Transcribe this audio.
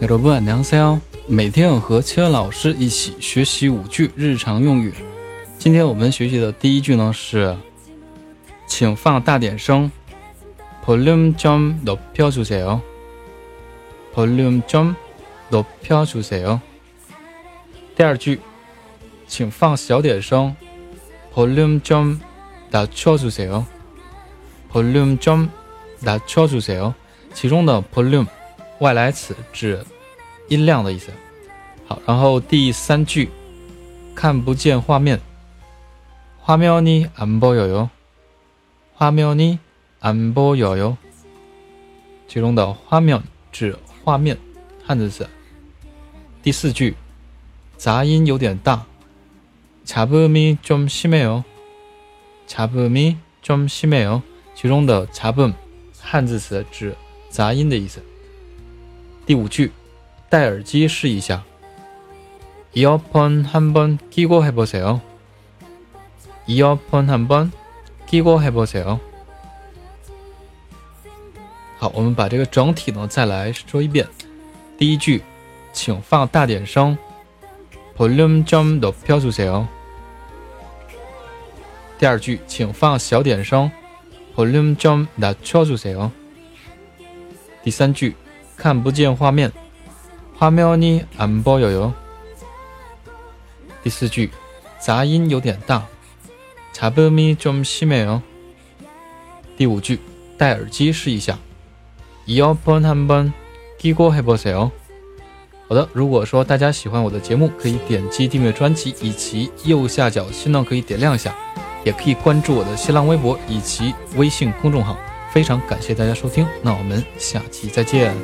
여러분安세 요。 每天要和千万老师一起学习五句日常用语。今天我们学习的第一句呢是，请放大点声。Volume 좀높여주세 요。 Volume 좀높여주세 요。 第二句，请放小点声。Volume 좀낮춰주세 요。 Volume 좀낮춰주세 요。 其中的 volume。外来词指 音量的意思。好，然后第三句，看不见画面。화면이안보여 요。 화면이안보여 요。 其中的画面指画面，汉字词。第四句，杂音有点大。잡음이좀심해 요。 잡음이좀심해 요。 其中的잡음汉字词指杂音的意思。第五句， 戴耳机试一下。earphone 한번끼고해보세 요。 earphone 한번끼고해보세 요。 好，我们把这个整体呢再来说一遍。第一句，请放大点声。Volume 좀높여주세 요。 第二句，请放小点声。Volume 좀낮춰주세 요。 第三句。看不见画面， 화면이안보여 요。 第四句，杂音有点大，잡음이좀심해 요。 第五句，戴耳机试一下，이어폰한번끼고해보세 요。 好的，如果说大家喜欢我的节目，可以点击订阅专辑，以及右下角心呢可以点亮一下，也可以关注我的新浪微博以及微信公众号。非常感谢大家收听，那我们下期再见。